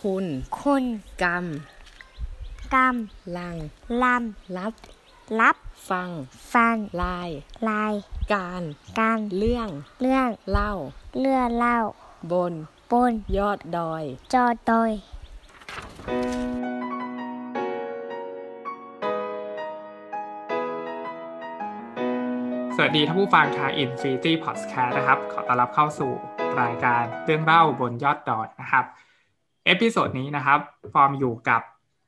คุณ คุณกรรมกรรมลังลรับำรับฟัง ฟังลาย ลาย การการเรื่อง เรื่องเล่าเลื่อเล่า บน บน ยอดดอย จอดอยสวัสดีท่านผู้ฟังทาง Infinity Podcast นะครับ ขอต้อนรับเข้าสู่รายการเรื่องเล่าบนยอดดอยนะครับ episode นี้นะครับ ฟอร์มอยู่กับ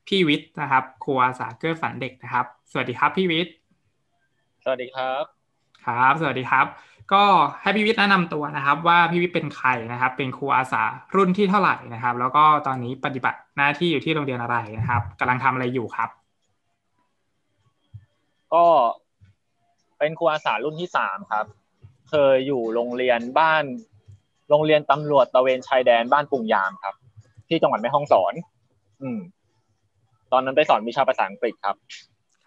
พี่วิทย์นะครับ ครูอาสาเกื้อฝันเด็กนะครับ สวัสดีครับพี่วิทย์ สวัสดีครับ ครับ สวัสดีครับ ก็ให้พี่วิทย์แนะนำตัวนะครับ ว่าพี่วิทย์เป็นใครนะครับ เป็นครูอาสารุ่นที่เท่าไหร่นะครับ แล้วก็ตอนนี้ปฏิบัติหน้าที่อยู่ที่โรงเรียนอะไรนะครับกำลังทำอะไรอยู่ครับ ก็เป็นครูอาสารุ่นที่สามครับ เคยอยู่โรงเรียนบ้าน โรงเรียนตำรวจตระเวนชายแดนบ้านปุงยามครับ ที่จังหวัดแม่ฮ่องสอน อืม ตอนนั้นไปสอนวิชาภาษาอังกฤษครับ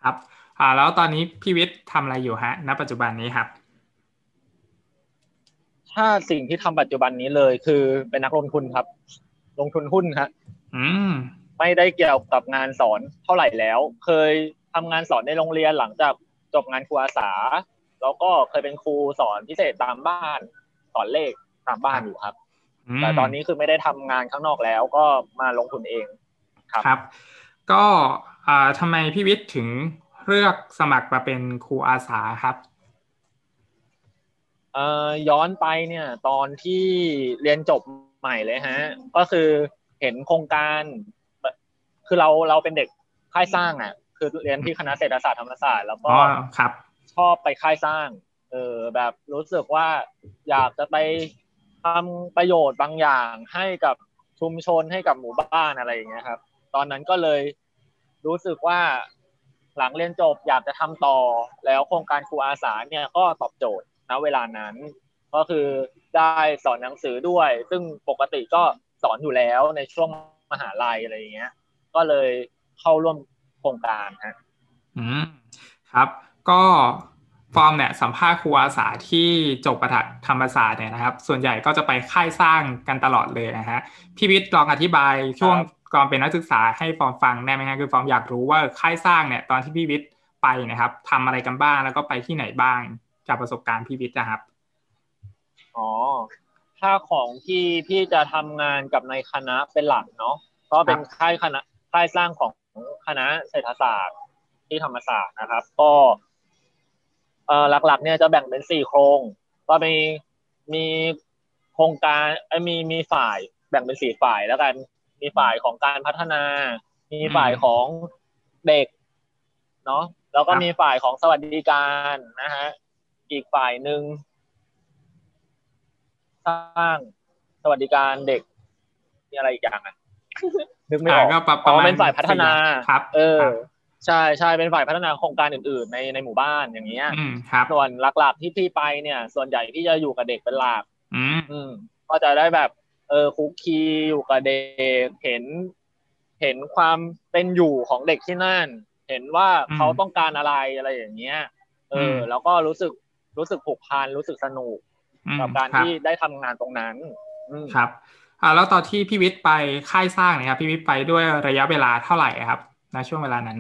ครับ อ่า แล้วตอนนี้พี่วิทย์ทำอะไรอยู่ฮะ ณ ปัจจุบันนี้ครับ ถ้าสิ่งที่ทำปัจจุบันนี้เลยคือเป็นนักลงทุนครับ ลงทุนหุ้นครับอืม ไม่ได้เกี่ยวกับงานสอนเท่าไหร่แล้ว เคยทำงานสอนในโรงเรียนหลังจากจบงานครูอาสา แล้วก็เคยเป็นครูสอนพิเศษตามบ้าน สอนเลขตามบ้านอยู่ครับอืม แต่ตอนนี้คือไม่ได้ทำงานข้างนอกแล้วก็มาลงทุนเองครับครับ ก็อ่าทำไมพี่วิทย์ถึงเลือกสมัครมาเป็นครูอาสาครับเอ่อย้อนไปเนี่ย ตอนที่เรียนจบใหม่เลยฮะ ก็คือเห็นโครงการแบบคือเราเราเป็นเด็กค่ายสร้างอะ คือเรียนที่คณะเศรษฐศาสตร์ธรรมศาสตร์แล้วก็อ๋อครับ ชอบไปค่ายสร้าง เออแบบรู้สึกว่าอยากจะไปทำประโยชน์บางอย่างให้กับชุมชนให้กับหมู่บ้านอะไรอย่างเงี้ยครับ ตอนนั้นก็เลยรู้สึกว่าหลังเรียนจบอยากจะทำต่อแล้วโครงการครูอาสาเนี่ยก็ตอบโจทย์ณเวลานั้น ก็คือได้สอนหนังสือด้วย ซึ่งปกติก็สอนอยู่แล้วในช่วงมหาลัยอะไรอย่างเงี้ย ก็เลยเข้าร่วมโครงการฮะอืมครับ ก็ ฟอร์มเนี่ยสัมภาษณ์ครูอาสาที่จบประถักธรรมศาสตร์เนี่ยนะครับ ส่วนใหญ่ก็จะไปค่ายสร้างกันตลอดเลยนะฮะพี่วิทย์ลองอธิบายช่วงก่อนเป็นนักศึกษาให้ฟอร์มฟังได้ไหมฮะคือฟอร์มอยากรู้ว่าค่ายสร้างเนี่ยตอนที่พี่วิทย์ไปนะครับทำอะไรกันบ้างแล้วก็ไปที่ไหนบ้างจากประสบการณ์พี่วิทย์นะครับอ๋อถ้าของที่พี่จะทำงานกับในคณะเป็นหลักเนาะก็เป็นค่ายคณะค่ายสร้างของคณะเศรษฐศาสตร์ที่ธรรมศาสตร์นะครับ ก็ หลักๆ เนี่ยจะแบ่งเป็นสี่โครง ก็มีมีโครงการเอ้ยมีมีฝ่ายแบ่งเป็นสี่ฝ่ายแล้วกัน มีฝ่ายของการพัฒนา มีฝ่ายของเด็กเนาะแล้วก็ครับมีฝ่ายของสวัสดิการนะฮะอีกฝ่ายหนึ่งสร้างสวัสดิการเด็กมีอะไรอีกอย่างอะนึกไม่ออกอ่าก็ประอ๋ประอมาณเป็นฝ่ายพัฒนาสี่ครับ เออครับ ใช่ใช่เป็นฝ่ายพัฒนาโครงการอื่น ๆ ในในหมู่บ้านอย่างเงี้ยอืมครับส่วนหลักๆที่พี่ไปเนี่ย ส่วนใหญ่พี่จะอยู่กับเด็กเป็นหลักอืมอืมก็จะได้แบบ เออคุกคีอยู่กับเด็กเห็น เห็นความเป็นอยู่ของเด็กที่นั่น เห็นว่าอืมเขาต้องการอะไรอะไรอย่างเงี้ย เอออมแล้วก็รู้สึกรู้สึกผูกพันรู้สึกสนุกอืมกับการคบที่ได้ทำงานตรงนั้นอืมครับอ่าแล้วตอนที่พี่วิทย์ไปค่ายสร้างเนะครับพี่วิทย์ไปด้วยระยะเวลาเท่าไหร่ครับณช่วงเวลานั้น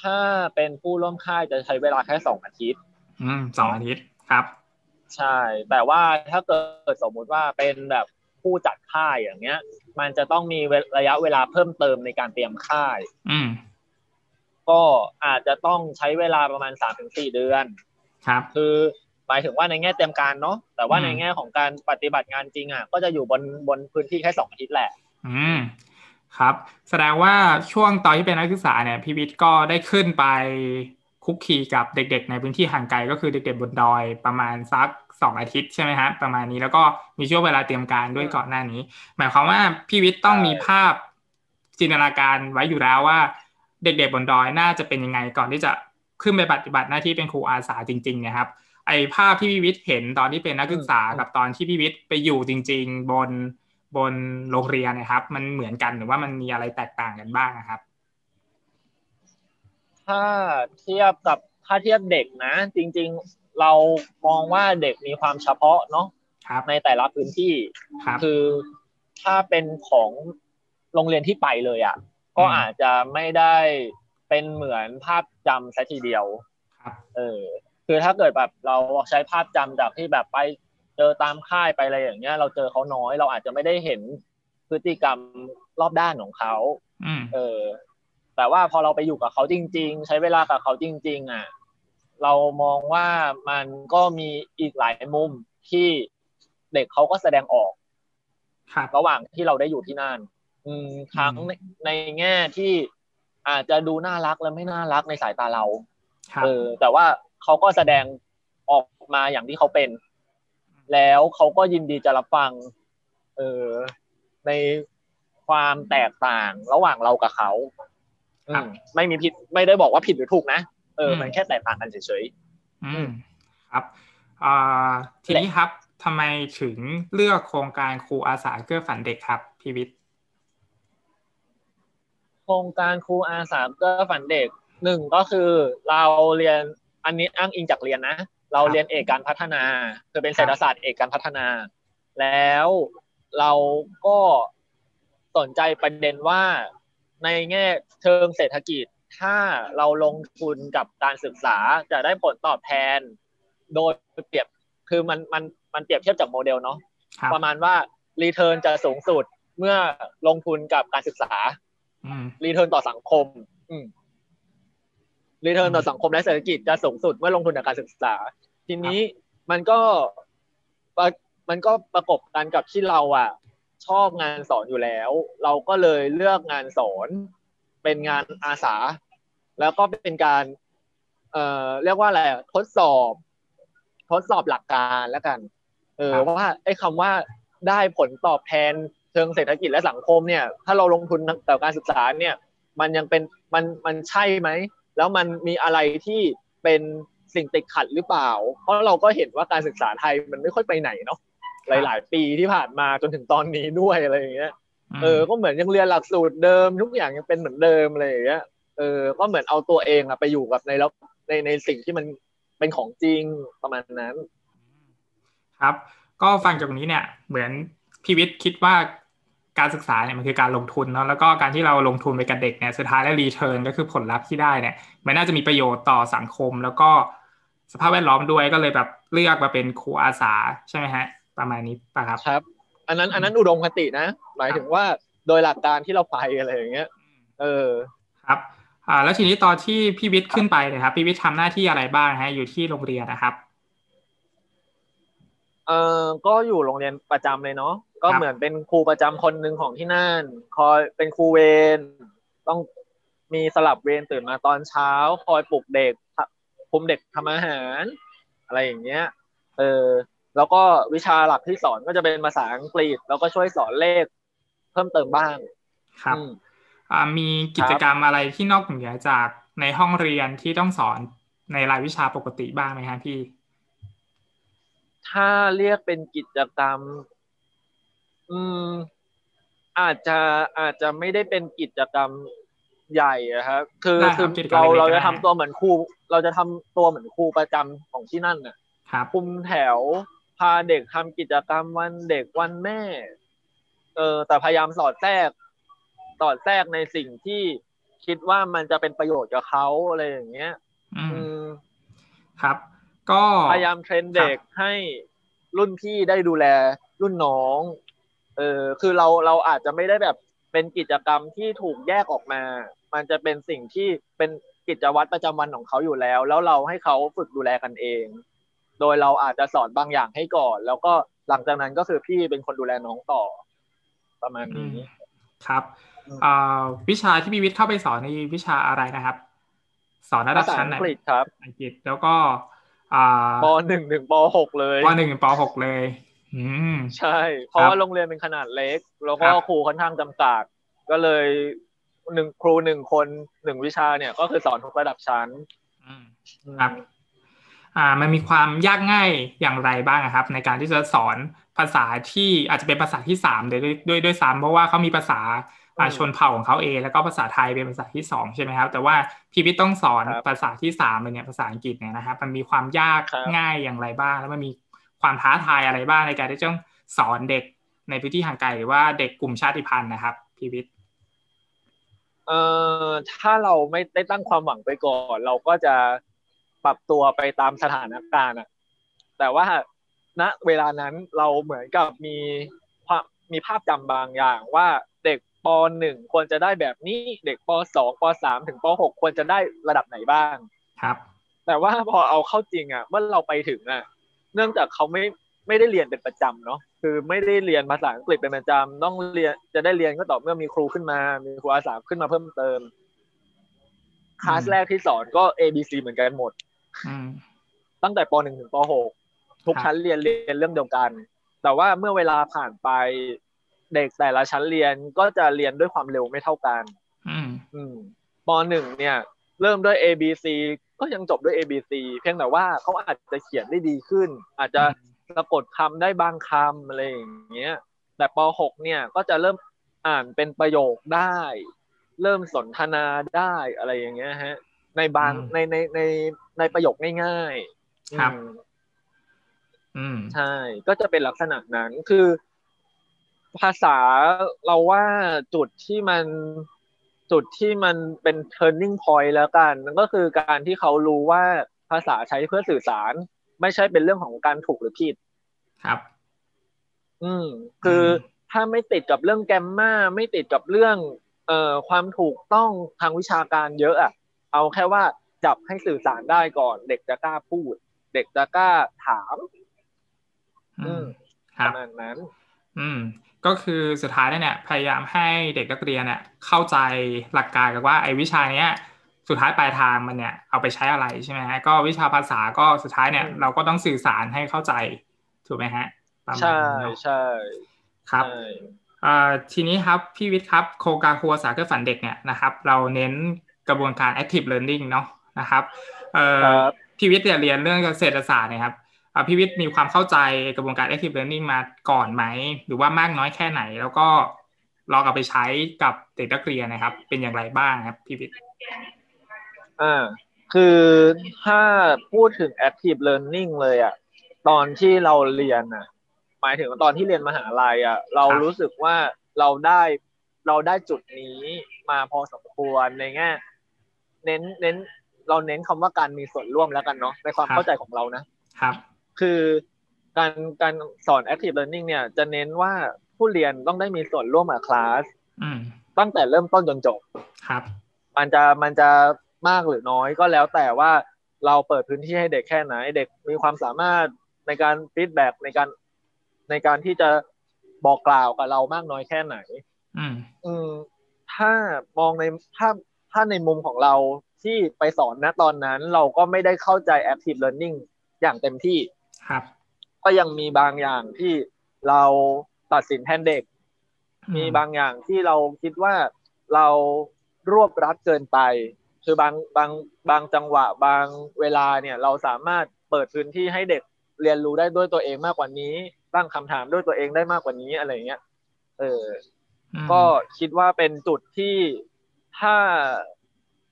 ถ้าเป็นผู้ร่วมค่ายจะใช้เวลาแค่สองอาทิตย์ อืมสองอาทิตย์ครับ ใช่ แต่ว่าถ้าเกิดสมมุติว่าเป็นแบบผู้จัดค่ายอย่างเงี้ย มันจะต้องมีระยะเวลาเพิ่มเติมในการเตรียมค่าย อืมก็อาจจะต้องใช้เวลาประมาณสามถึงสี่เดือน ครับ คือหมายถึงว่าในแง่เตรียมการเนาะแต่ว่าอืมในแง่ของการปฏิบัติงานจริงอะก็จะอยู่บนบนพื้นที่แค่สองอาทิตย์แหละ อืม ครับ แสดงว่าช่วงตอนที่เป็นนักศึกษาเนี่ยพี่วิทย์ก็ได้ขึ้นไปคุกคีกับเด็ก ๆ ในพื้นที่ห่างไกลก็คือเด็ก ๆ บนดอยประมาณสักสองอาทิตย์ใช่ไหมฮะประมาณนี้แล้วก็มีช่วงเวลาเตรียมการด้วยก่อนหน้านี้ หมายความว่าพี่วิทย์ต้องใช่มีภาพจินตนาการไว้อยู่แล้วว่า เด็ก ๆ บนดอยน่าจะเป็นยังไงก่อนที่จะขึ้นไปปฏิบัติหน้าที่เป็นครูอาสาจริงๆเนะครับ ไอภาพที่พี่วิทย์เห็นตอนที่เป็นนักศึกษากับตอนที่พี่วิทย์ไปอยู่จริง ๆ บน บนโรงเรียนนะครับ มันเหมือนกันหรือว่ามันมีอะไรแตกต่างกันบ้างนะครับ ถ้าเทียบกับถ้าเทียบเด็กนะ จริง ๆเรามองว่าเด็กมีความเฉพาะเนาะครับในแต่ละพื้นที่ครับคือถ้าเป็นของโรงเรียนที่ไปเลยอะ ก็อาจจะไม่ได้เป็นเหมือนภาพจำซะทีเดียวครับเออ คือถ้าเกิดแบบเราใช้ภาพจำจากที่แบบไป เจอตามค่ายไปอะไรอย่างเงี้ย เราเจอเขาน้อย เราอาจจะไม่ได้เห็นพฤติกรรมรอบด้านของเขาอืมเออ แต่ว่าพอเราไปอยู่กับเขาจริง ๆ ใช้เวลากับเขาจริง ๆ อะ เรามองว่ามันก็มีอีกหลายมุมที่เด็กเขาก็แสดงออกครับระหว่างที่เราได้อยู่ที่นั่น อืมทั้งอืมในในแง่ที่อาจจะดูน่ารักและไม่น่ารักในสายตาเราครับเออ แต่ว่าเขาก็แสดงออกมาอย่างที่เขาเป็น แล้วเขาก็ยินดีจะรับฟัง เออในความแตกต่างระหว่างเรากับเขาอืมไม่มีผิดไม่ได้บอกว่าผิดหรือถูกนะเออ มันแค่แตกต่างกันเฉยอืมครับอ่าทีนี้ครับทำไมถึงเลือกโครงการครูอาสาเกื้อฝันเด็กครับพี่วิทย์ๆโครงการครูอาสาก็ฝันเด็กหนึ่งก็คือเราเรียนอันนี้อ้างอิงจากเรียนนะ เราเรียนเอกการพัฒนาคือเป็นเศรษฐศาสตร์เอกการพัฒนา แล้วเราก็สนใจประเด็นว่าในแง่เชิงเศรษฐกิจ ถ้าเราลงทุนกับการศึกษาจะได้ผลตอบแทน โดยเปรียบคือมันมันมันเปรียบเทียบจากโมเดลเนาะครับประมาณว่า return จะสูงสุดเมื่อลงทุนกับการศึกษาอืม return ต่อสังคมอืม return ต่อสังคมและเศรษฐกิจจะสูงสุดเมื่อลงทุนกับการศึกษา ทีนี้มันก็ประมันก็ประกบกันกับที่เราอะ ชอบงานสอนอยู่แล้ว เราก็เลยเลือกงานสอนเป็นงานอาสา แล้วก็เป็นการ เอ่อเรียกว่าอะไรอะทดสอบ ทดสอบหลักการแล้วกัน เออครับว่าไอ้คำว่าได้ผลตอบแทนเชิงเศรษฐกิจและสังคมเนี่ย ถ้าเราลงทุนต่อการศึกษาเนี่ย มันยังเป็นมันมันใช่ไหม แล้วมันมีอะไรที่เป็นสิ่งติดขัดหรือเปล่า เพราะเราก็เห็นว่าการศึกษาไทยมันไม่ค่อยไปไหนเนาะหลาย ๆ ปีที่ผ่านมาจนถึงตอนนี้ด้วยอะไรอย่างเงี้ยมเออ ก็เหมือนยังเรียนหลักสูตรเดิม ทุกอย่างยังเป็นเหมือนเดิมอะไรอย่างเงี้ยเออ ก็เหมือนเอาตัวเองอะไปอยู่กับในแล้วในในสิ่งที่มันเป็นของจริงประมาณนั้น ครับ ก็ฟังจากตรงนี้เนี่ย เหมือนพี่วิทย์คิดว่า การศึกษาเนี่ยมันคือการลงทุนเนาะแล้วก็การที่เราลงทุนไปกับเด็กเนี่ยสุดท้ายแล้วรีเทิร์นก็คือผลลัพธ์ที่ได้เนี่ยมันน่าจะมีประโยชน์ต่อสังคม แล้วก็สภาพแวดล้อมด้วยก็เลยแบบเลือกมาเป็นครูอาสาใช่ไหมฮะ ประมาณนี้ป่ะครับครับ อันนั้นอันนั้นอุดมคตินะ หมายถึงว่าโดยหลักการที่เราไปอะไรอย่างเงี้ยเออครับอ่าแล้วทีนี้ตอนที่พี่วิทย์ขึ้นไปเนี่ยครับพี่วิทย์ทำหน้าที่อะไรบ้างฮะอยู่ที่โรงเรียนนะครับ เออก็อยู่โรงเรียนประจำเลยเนาะก็ครับเหมือนเป็นครูประจำคนหนึ่งของที่นั่น คอยเป็นครูเวรต้องมีสลับเวรตื่นมาตอนเช้า คอยปลุกเด็กคุมเด็กทำอาหาร อะไรอย่างเงี้ยเออแล้วก็วิชาหลักที่สอนก็จะเป็นภาษาอังกฤษ แล้วก็ช่วยสอนเลข เพิ่มเติมบ้าง ครับอืมอ่ามีกิจกรรมอะไรที่นอกเหนือจากในห้องเรียนที่ต้องสอนในรายวิชาปกติบ้างไหมฮะพี่ ถ้าเรียกเป็นกิจกรรม อืม อาจจะอาจจะไม่ได้เป็นกิจกรรมใหญ่อะครับคือได้ครับคือกิจกรรมเราเล็กๆเราจะก็ได้ทำตัวเหมือนครูเราจะทำตัวเหมือนครูประจำของที่นั่นน่ะ ครับ คุมแถวพาเด็กทำกิจกรรมวันเด็กวันแม่ เออแต่พยายามสอดแทรก สอดแทรกในสิ่งที่คิดว่ามันจะเป็นประโยชน์กับเขาอะไรอย่างเงี้ย อืม อืม ครับ ก็พยายามเทรนเด็กให้รุ่นพี่ได้ดูแลรุ่นน้อง เออคือเราเราอาจจะไม่ได้แบบเป็นกิจกรรมที่ถูกแยกออกมา มันจะเป็นสิ่งที่เป็นกิจวัตรประจำวันของเขาอยู่แล้ว แล้วเราให้เขาฝึกดูแลกันเอง โดยเราอาจจะสอนบางอย่างให้ก่อน แล้วก็หลังจากนั้นก็คือพี่เป็นคนดูแลน้องต่อ ประมาณอืนี้มครับอืมอ่าวิชาที่พี่วิทย์เข้าไปสอนในวิชาอะไรนะครับ สอนระดัภาบษาชั้นอัไหนงกฤษครับอังกฤษแล้วก็ อ่าปหนึ่งถึงปหกเลยปหนึ่งถึงปหกเลย อืมใช่ เพราะครับว่าโรงเรียนเป็นขนาดเล็ก แล้วก็ครับครูค่อนข้างจำกัดก็เลยหนึ่งครูหนึ่งคนหนึ่งวิชาเนี่ย ก็คือสอนทุกระดับชั้นอืมครับ อ่า มันมีความยากง่ายอย่างไรบ้างอะครับ ในการที่จะสอนภาษาที่อาจจะเป็นภาษาที่สามด้วยด้วยด้วยซ้ำเพราะว่าเขามีภาษาอ่าอืม ชนเผ่าของเขาเอง แล้วก็ภาษาไทยเป็นภาษาที่สองใช่ไหมครับ แต่ว่าพี่วิทย์ต้องสอนครับภาษาที่สามเลยเนี่ยภาษาอังกฤษเนี่ยนะครับมันมีความยากครับง่ายอย่างไรบ้าง แล้วมันมีความท้าทายอะไรบ้างในการที่จะต้องสอนเด็กในพื้นที่ห่างไกลหรือว่าเด็กกลุ่มชาติพันธุ์นะครับพีวิทย์เอ่อถ้าเราไม่ได้ตั้งความหวังไปก่อน เราก็จะปรับตัวไปตามสถานการณ์อะแต่ว่าณเวลานั้นเราเหมือนกับมีความมีภาพจำบางอย่างว่าเด็ก ปหนึ่งควรจะได้แบบนี้ เด็กปสองปสามถึงปหกควรจะได้ระดับไหนบ้าง ครับ แต่ว่าพอเอาเข้าจริงอะเมื่อเราไปถึงอะ เนื่องจากเขาไม่ไม่ได้เรียนเป็นประจำเนาะคือไม่ได้เรียนภาษาอังกฤษเป็นประจำต้องเรียนจะได้เรียนก็ต่อเมื่อมีครูขึ้นมา มีครูอาสาขึ้นมาเพิ่มเติมคลาสแรกที่สอนก็ A B C เหมือนกันหมดอืมตั้งแต่ปหนึ่งถึงปหกทุกครับชั้นเรียนเรียนเรื่องเดียวกัน แต่ว่าเมื่อเวลาผ่านไป เด็กแต่ละชั้นเรียนก็จะเรียนด้วยความเร็วไม่เท่ากันอืมอืมปหนึ่งเนี่ย เริ่มด้วย A B C ก็ยังจบด้วย A B C เพียงแต่ว่าเขาอาจจะเขียนได้ดีขึ้น อาจจะสะกดคำได้บางคำอะไรอย่างเงี้ย แต่ปหกเนี่ยก็จะเริ่มอ่านเป็นประโยคได้ เริ่มสนทนาได้อะไรอย่างเงี้ยฮะ ในบางอืมในในในในประโยคง่ายๆครับอืมอืมใช่ ก็จะเป็นลักษณะนั้นคือ ภาษาเราว่าจุดที่มันจุดที่มันเป็น turning point แล้วกันนั่นก็คือการที่เขารู้ว่าภาษาใช้เพื่อสื่อสาร ไม่ใช่เป็นเรื่องของการถูกหรือผิดครับ อืม คืออมถ้าไม่ติดกับเรื่องแกมมาไม่ติดกับเรื่อง เอ่อความถูกต้องทางวิชาการเยอะอะเอาแค่ว่าจับให้สื่อสารได้ก่อน เด็กจะกล้าพูด เด็กจะกล้าถาม อืมคปรับระมาณนั้น อืม ก็คือสุดท้ายแล้วเนี่ย พยายามให้เด็กนักเรียนเนี่ยเข้าใจหลักการกับว่าไอ้วิชาเนี้ยสุดท้ายปลายทางมันเนี่ยเอาไปใช้อะไรใช่ไหมฮะก็วิชาภาษาก็สุดท้ายเนี่ยอืมเราก็ต้องสื่อสารให้เข้าใจถูกไหมฮะประมาณใช่นั้นเนอะใช่ครับใช่อ่าทีนี้ครับพี่วิทย์ครับโครงการครูภาษาเพื่อฝันเด็กเนี่ยนะครับ เราเน้นกระบวนการ active learning เนาะนะครับเอ่อครับพี่วิทย์เนี่ยเรียนเรื่องเศรษฐศาสตร์เนะครับอ่า พี่วิทย์มีความเข้าใจกระบวนการ active learning มาก่อนไหม หรือว่ามากน้อยแค่ไหน แล้วก็ลองเอาไปใช้กับเด็กนักเรียนนะครับ เป็นอย่างไรบ้างครับพี่วิทย์อ่าคือถ้าพูดถึง active learning เลยอะตอนที่เราเรียนอะหมายถึงว่าตอนที่เรียนมหาลัยอะเรารู้สึกว่าเราได้เราได้จุดนี้มาพอสมควรในแง่เน้นเน้น เราเน้นคำว่าการมีส่วนร่วมแล้วกันเนาะในความเข้าใจของเรานะครับ คือการการสอน active learning เนี่ยจะเน้นว่าผู้เรียนต้องได้มีส่วนร่วมกับคลาสอืมตั้งแต่เริ่มต้นจนจบครับ มันจะมันจะมากหรือน้อยก็แล้วแต่ว่าเราเปิดพื้นที่ให้เด็กแค่ไหน เด็กมีความสามารถในการฟีดแบ็กในการในการที่จะบอกกล่าวกับเรามากน้อยแค่ไหนอืมอืมถ้ามองในถ้าถ้าในมุมของเราที่ไปสอนนะตอนนั้นเราก็ไม่ได้เข้าใจ active learning อย่างเต็มที่ ครับ ก็ยังมีบางอย่างที่เราตัดสินแทนเด็กอืมีบางอย่างที่เราคิดว่าเรารวบรัดเกินไป คือบางบางบางจังหวะบางเวลาเนี่ยเราสามารถเปิดพื้นที่ให้เด็กเรียนรู้ได้ด้วยตัวเองมากกว่านี้ตั้งคำถามด้วยตัวเองได้มากกว่านี้อะไรเงี้ย เอออืมก็คิดว่าเป็นจุดที่ถ้า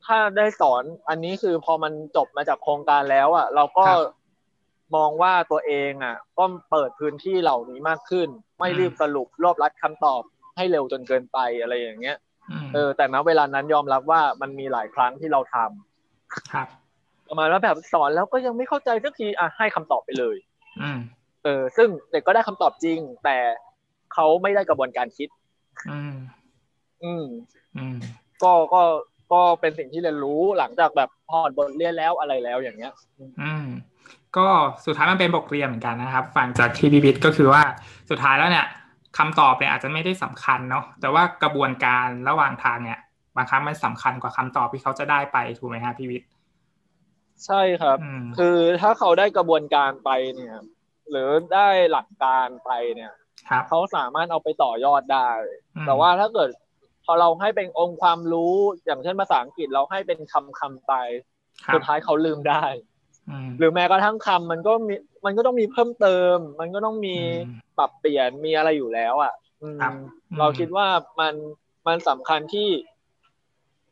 ถ้าได้สอนอันนี้คือพอมันจบมาจากโครงการแล้วอะ เราก็ มองว่าตัวเองอะก็เปิดพื้นที่เหล่านี้มากขึ้น ไม่รีบสรุปรวบรัดคำตอบให้เร็วจนเกินไปอะไรอย่างเงี้ยมเออแต่ณเวลานั้นยอมรับว่ามันมีหลายครั้งที่เราทำครับประมาณว่าแบบสอนแล้วก็ยังไม่เข้าใจสักทีอะให้คำตอบไปเลยอืมเออ ซึ่งเด็กก็ได้คำตอบจริง แต่เขาไม่ได้กระบวนการคิด อืม อืม อืม ก็ก็ก็เป็นสิ่งที่เรียนรู้หลังจากแบบพอร์ตบทเรียนแล้วอะไรแล้วอย่างเงี้ย อืม ก็สุดท้ายมันเป็นบทเรียนเหมือนกันนะครับ ฟังจากที่พี่วิทย์ก็คือว่าสุดท้ายแล้วเนี่ยคำตอบเนี่ยอาจจะไม่ได้สำคัญเนาะแต่ว่ากระบวนการระหว่างทางเนี่ย บางครั้งมันสำคัญกว่าคำตอบที่เขาจะได้ไปถูกไหมฮะพี่วิทย์ใช่ครับอืมคือถ้าเขาได้กระบวนการไปเนี่ย หรือได้หลักการไปเนี่ยครับเขาสามารถเอาไปต่อยอดได้อืมแต่ว่าถ้าเกิดพอเราให้เป็นองค์ความรู้อย่างเช่นภาษาอังกฤษเราให้เป็นคำคำไปครับสุดท้ายเขาลืมได้อืม หรือแม้กระทั่งคำมันก็มีมันก็ต้องมีเพิ่มเติม มันก็ต้องมีอืมปรับเปลี่ยนมีอะไรอยู่แล้ว อะอืมครับเราคิดว่ามันมันสำคัญที่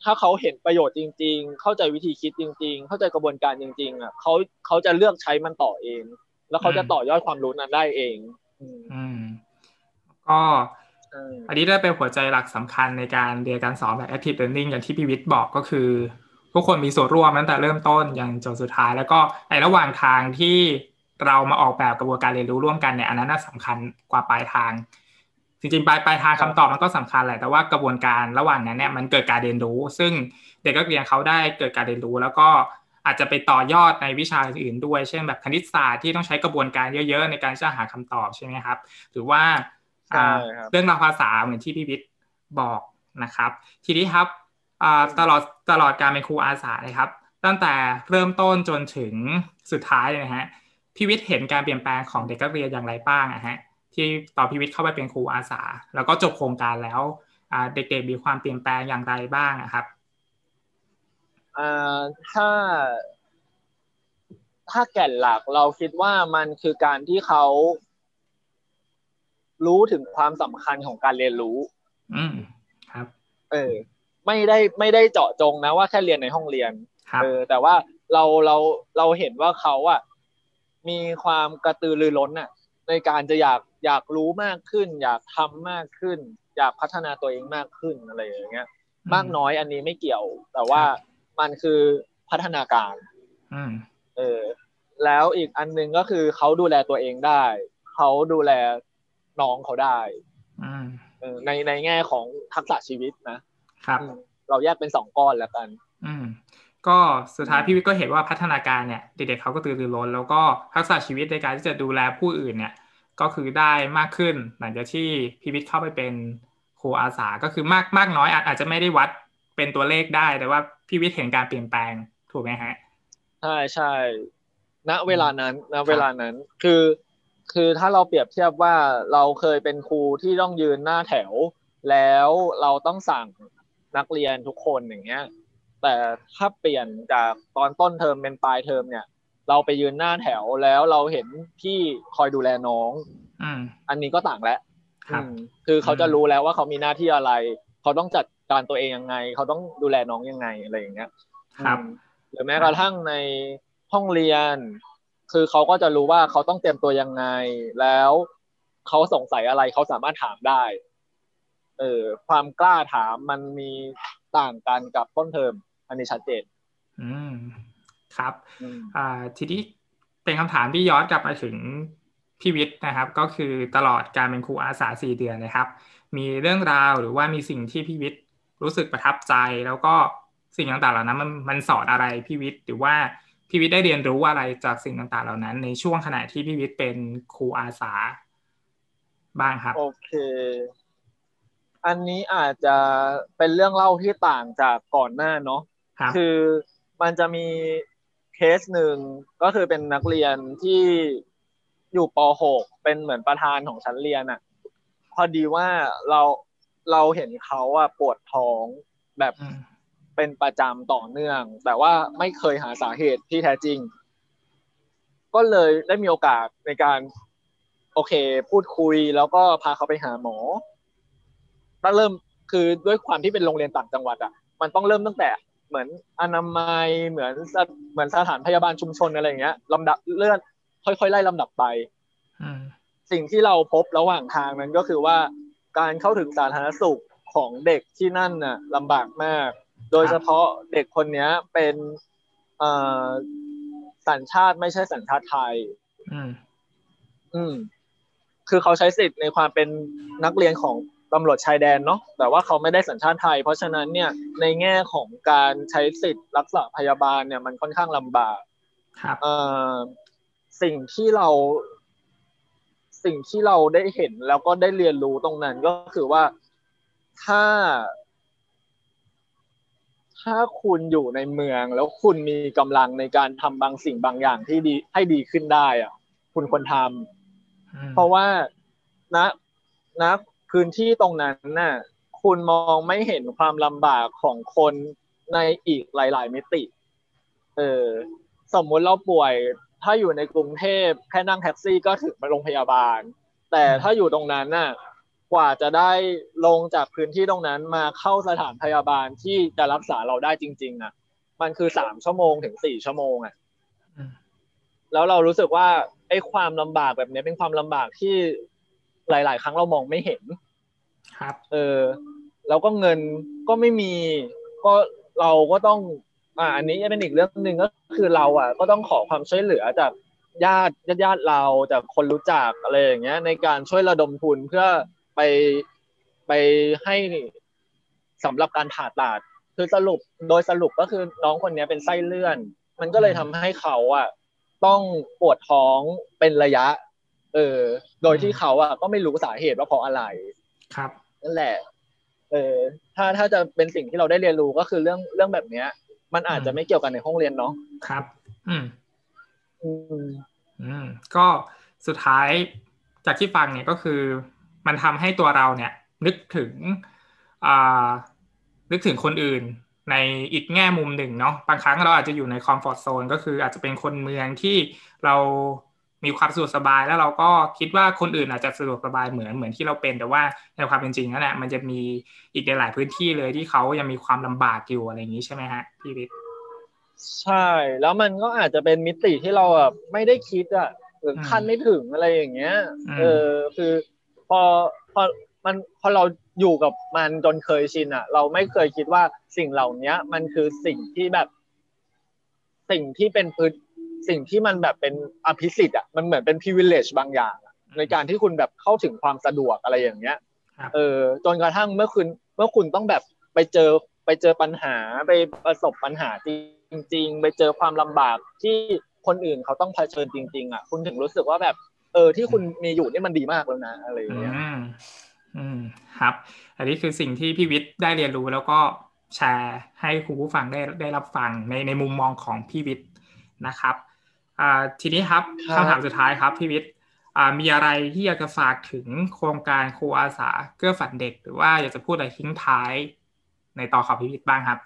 ถ้าเขาเห็นประโยชน์จริง ๆ เข้าใจวิธีคิดจริง ๆ เข้าใจกระบวนการจริง ๆ อะเขาเขาจะเลือกใช้มันต่อเอง แล้วเขาจะต่อยอดความรู้นั้นได้เอง อืมอืมโอก็เอออันนี้ได้เป็นหัวใจหลักสำคัญในการเรียนการสอนแบบ active learning อย่างที่พี่วิทย์บอกก็คือ ทุกคนมีส่วนร่วมตั้งแต่เริ่มต้นอย่างจนสุดท้าย แล้วก็ในระหว่างทางที่เรามาออกแบบกระบวนการเรียนรู้ร่วมกันเนี่ยอันนั้นน่าสำคัญกว่าปลายทาง จริงๆปลายปลายทางคำตอบมันก็สำคัญแหละแต่ว่ากระบวนการระหว่างนั้นเนี่ยมันเกิดการเรียนรู้ ซึ่งเด็กนักเรียนเขาได้เกิดการเรียนรู้ แล้วก็อาจจะไปต่อยอดในวิชาอื่นๆด้วย เช่นแบบคณิตศาสตร์ที่ต้องใช้กระบวนการเยอะๆ ในการจะหาคำตอบใช่ไหมครับ หรือว่าใช่ครับเรื่องราวภาษาเหมือนที่พี่วิทย์บอกนะครับ ทีนี้ครับอ่า ตลอดตลอดการเป็นครูอาสานะครับ ตั้งแต่เริ่มต้นจนถึงสุดท้ายเลยนะฮะพี่วิทย์เห็นการเปลี่ยนแปลงของเด็กนักเรียนอย่างไรบ้างอะฮะที่ตอนพี่วิทย์เข้าไปเป็นครูอาสา แล้วก็จบโครงการแล้วอ่าเด็กๆมีความเปลี่ยนแปลงอย่างไรบ้างอะครับอ่าถ้า ถ้าแก่นหลักเราคิดว่ามันคือการที่เขารู้ถึงความสำคัญของการเรียนรู้ อืมครับ เออ ไม่ได้ไม่ได้เจาะจงนะว่าแค่เรียนในห้องเรียนครับเออแต่ว่าเราเราเราเห็นว่าเขาอะมีความกระตือรือร้นอะในการจะอยากอยากรู้มากขึ้น อยากทำมากขึ้น อยากพัฒนาตัวเองมากขึ้นอะไรอย่างเงี้ย มากน้อยอันนี้ไม่เกี่ยว แต่ว่ามันคือพัฒนาการอืมเออ แล้วอีกอันหนึงก็คือเขาดูแลตัวเองได้ เขาดูแลน้องเขาได้อืมเออในในแง่ของทักษะชีวิตนะ ครับอืมเราแยกเป็นสองก้อนแล้วกัน อืมก็สุดท้ายพี่วิทย์ก็เห็นว่าพัฒนาการเนี่ยเด็กๆเขาก็ตื่นรือร้นแล้วก็ทักษะชีวิตในการที่จะดูแลผู้อื่นเนี่ยก็คือได้มากขึ้น หลังจากที่พี่วิทย์เข้าไปเป็นครูอาสาก็คือมากมากน้อยอาจอาจจะไม่ได้วัดเป็นตัวเลขได้ แต่ว่าพี่วิทย์เห็นการเปลี่ยนแปลงถูกไหมฮะใช่ใช่ณเวลานั้นณเวลานั้นคือ คือถ้าเราเปรียบเทียบว่าเราเคยเป็นครูที่ต้องยืนหน้าแถว แล้วเราต้องสั่ง นักเรียนทุกคนอย่างเงี้ย แต่ถ้าเปลี่ยนจากตอนต้นเทอมเป็นปลายเทอมเนี่ย เราไปยืนหน้าแถวแล้วเราเห็นพี่คอยดูแลน้องอืมอันนี้ก็ต่างแล้วครับอืมคือเขาจะรู้แล้วว่าเขามีหน้าที่อะไร เขาต้องจัดการตัวเองยังไง เขาต้องดูแลน้องยังไงอะไรอย่างเงี้ยครับอืมหรือแม้กระทั่งในห้องเรียน คือเขาก็จะรู้ว่าเขาต้องเตรียมตัวยังไง แล้วเขาสงสัยอะไรเขาสามารถถามได้ เออความกล้าถามมันมีต่างกันกับต้นเทอม อันนี้ชัดเจน อืมครับอืมอ่าทีนี้เป็นคำถามที่ย้อนกลับมาถึงพี่วิทย์นะครับ ก็คือตลอดการเป็นครูอาสาสี่เดือนนะครับ มีเรื่องราวหรือว่ามีสิ่งที่พี่วิทย์รู้สึกประทับใจ แล้วก็สิ่งต่างๆเหล่านั้นมันมันสอนอะไรพี่วิทย์หรือว่าพี่วิทย์ได้เรียนรู้อะไรจากสิ่งต่างๆ เหล่านั้น ในช่วงขณะที่พี่วิทย์เป็นครูอาสาบ้างครับ โอเค อันนี้อาจจะเป็นเรื่องเล่าที่ต่างจากก่อนหน้าเนาะครับคือมันจะมีเคสหนึ่งก็คือเป็นนักเรียนที่อยู่ป .6 เป็นเหมือนประธานของชั้นเรียนอะ่ะพอดีว่าเราเราเห็นเขาอะปวดท้องแบบอืมเป็นประจำต่อเนื่อง แต่ว่าไม่เคยหาสาเหตุที่แท้จริง ก็เลยได้มีโอกาสในการ โอเค พูดคุยแล้วก็พาเขาไปหาหมอ ตั้งเริ่มคือด้วยความที่เป็นโรงเรียนต่างจังหวัดอะมันต้องเริ่มตั้งแต่เหมือนอนามัยเหมือนสถเหมือนสถานพยาบาลชุมชนอะไรอย่างเงี้ยลำดับเลื่อนค่อยๆไล่ลำดับไปอืมสิ่งที่เราพบระหว่างทางนั้นก็คือว่า การเข้าถึงสาธารณสุขของเด็กที่นั่นน่ะลำบากมาก โดยเฉพาะเด็กคนเนี้ยเป็นเอ่อสัญชาติไม่ใช่สัญชาติไทย อืม อืม คือเขาใช้สิทธิ์ในความเป็นนักเรียนของ ตำรวจชายแดนเนาะแต่ว่าเขาไม่ได้สัญชาติไทย เพราะฉะนั้นเนี่ยในแง่ของการใช้สิทธิ์รักษาพยาบาลเนี่ยมันค่อนข้างลำบากครับเอ่อสิ่งที่เรา สิ่งที่เราได้เห็นแล้วก็ได้เรียนรู้ตรงนั้นก็คือว่าถ้า ถ้าคุณอยู่ในเมืองแล้วคุณมีกำลังในการทำบางสิ่งบางอย่างที่ดีให้ดีขึ้นได้อะ คุณควรทำอืมเพราะว่าณณ พื้นที่ตรงนั้นน่ะคุณมองไม่เห็นความลำบากของคนในอีกหลาย ๆ มิติ เออสมมุติเราป่วย ถ้าอยู่ในกรุงเทพแค่นั่งแท็กซี่ก็ถึงโรงพยาบาล แต่ถ้าอยู่ตรงนั้นน่ะกว่าจะได้ลงจากพื้นที่ตรงนั้นมาเข้าสถานพยาบาลที่จะรักษาเราได้จริง ๆ อะ มันคือสามชั่วโมงถึงสี่ชั่วโมงอะอืมแล้วเรารู้สึกว่าไอ้ความลำบากแบบนี้เป็นความลำบากที่ หลาย ๆ ครั้งเรามองไม่เห็น ครับ เออแล้วก็เงินก็ไม่มี ก็เราก็ต้อง อ่า อันนี้เป็นอีกเรื่องหนึ่งก็คือเราอะ ก็ต้องขอความช่วยเหลือจากญาติญาติญาติเราจากคนรู้จักอะไรอย่างเงี้ย ในการช่วยระดมทุนเพื่อไปไปให้สำหรับการผ่าตัดคือสรุปโดยสรุปก็คือน้องคนนี้เป็นไส้เลื่อน มันก็เลยทำให้เขาอะต้องปวดท้องเป็นระยะ เออ โดยที่เขาอะก็ไม่รู้สาเหตุว่าเพราะอะไรครับนั่นแหละ เออ ถ้าถ้าจะเป็นสิ่งที่เราได้เรียนรู้ก็คือเรื่องเรื่องแบบเนี้ย มันอาจจะไม่เกี่ยวกันในห้องเรียนเนาะครับ อืม อืมอืมก็สุดท้ายจากที่ฟังเนี่ยก็คือ มันทำให้ตัวเราเนี่ย นึกถึงอ่านึกถึงคนอื่นในอีกแง่มุมหนึ่งเนาะบางครั้งเราอาจจะอยู่ในคอมฟอร์ทโซนก็คืออาจจะเป็นคนเมืองที่เรา มีความสะดวกสบายแล้วเราก็คิดว่าคนอื่นอาจจะสะดวกสบายเหมือนเหมือนที่เราเป็น แต่ว่าในความเป็นจริงนั่นแหละมันจะมีอีกในหลายพื้นที่เลยที่เขายังมีความลำบากอยู่อะไรอย่างนี้ใช่ไหมฮะพี่วิทย์ใช่ แล้วมันก็อาจจะเป็นมิติที่เราแบบไม่ได้คิดอะหรือคาดไม่ถึงอะไรอย่างเงี้ยอืมเออคือพอพอมันพอเราอยู่กับมันจนเคยชินอะ เราไม่เคยคิดว่าสิ่งเหล่านี้มันคือสิ่งที่แบบ สิ่งที่เป็นพื้น สิ่งที่มันแบบเป็นอภิสิทธิ์อะมันเหมือนเป็น privilege บางอย่างอะในการที่คุณแบบเข้าถึงความสะดวกอะไรอย่างเงี้ยครับเออจนกระทั่งเมื่อคุณเมื่อคุณต้องแบบไปเจอไปเจอปัญหาไปประสบปัญหาจริง ๆ ไปเจอความลำบากที่คนอื่นเขาต้องเผชิญจริง ๆ อะ คุณถึงรู้สึกว่าแบบ เออ ที่คุณมีอยู่นี่มันดีมากแล้วนะอะไรอย่างเงี้ยอืมอืมครับ อันนี้คือสิ่งที่พี่วิทย์ได้เรียนรู้แล้วก็แชร์ให้คุณผู้ฟังได้ได้รับฟังในในมุมมองของพี่วิทย์นะครับอ่า ทีนี้ครับครับคำถามสุดท้ายครับพี่วิทย์อ่ามีอะไรที่อยากจะฝากถึงโครงการครูอาสาเกื้อฝันเด็ก หรือว่าอยากจะพูดอะไรทิ้งท้ายในต่อของพี่วิทย์บ้างครับ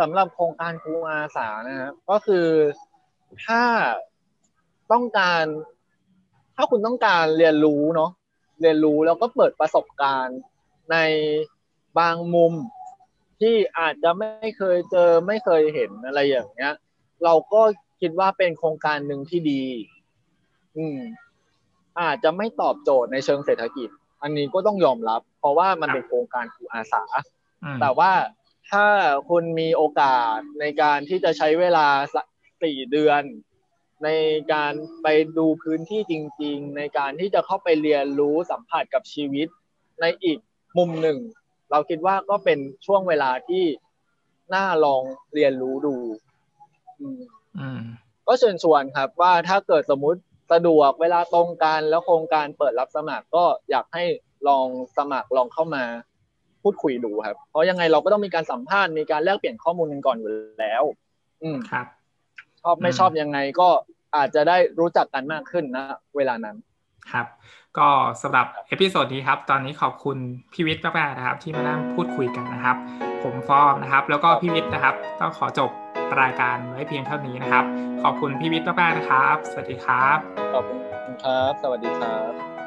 สำหรับโครงการครูอาสานะครับก็คือถ้าต้องการ ถ้าคุณต้องการเรียนรู้เนาะเรียนรู้แล้วก็เปิดประสบการณ์ในบางมุม ที่อาจจะไม่เคยเจอไม่เคยเห็นอะไรอย่างเงี้ย เราก็คิดว่าเป็นโครงการหนึ่งที่ดี อืม อาจจะไม่ตอบโจทย์ในเชิงเศรษฐกิจ อันนี้ก็ต้องยอมรับ เพราะว่ามันเป็นโครงการครูอาสาอืมแต่ว่าถ้าคุณมีโอกาสในการที่จะใช้เวลาสักสี่เดือน ในการไปดูพื้นที่จริง ๆ ในการที่จะเข้าไปเรียนรู้สัมผัสกับชีวิต ในอีกมุมหนึ่ง เราคิดว่าก็เป็นช่วงเวลาที่น่าลองเรียนรู้ดูอืมอืมก็เชิญชวนครับ ว่าถ้าเกิดสมมุติสะดวกเวลาตรงกันแล้วโครงการเปิดรับสมัครก็อยากให้ลองสมัครลองเข้ามาพูดคุยดูครับ เพราะยังไงเราก็ต้องมีการสัมภาษณ์มีการแลกเปลี่ยนข้อมูลกันก่อนอยู่แล้ว อืมครับ ชอบไม่อืมชอบยังไงก็อาจจะได้รู้จักกันมากขึ้นนะเวลานั้น ครับ ก็สำหรับ episode นี้ครับ ตอนนี้ขอบคุณพี่วิทย์มากๆนะครับ ที่มานั่งพูดคุยกันนะครับ ผมฟอร์มนะครับ แล้วก็พี่วิทย์นะครับต้องขอจบรายการไว้เพียงเท่านี้นะครับ ขอบคุณพี่วิทย์มากๆนะครับ สวัสดีครับ ขอบคุณครับ สวัสดีครับ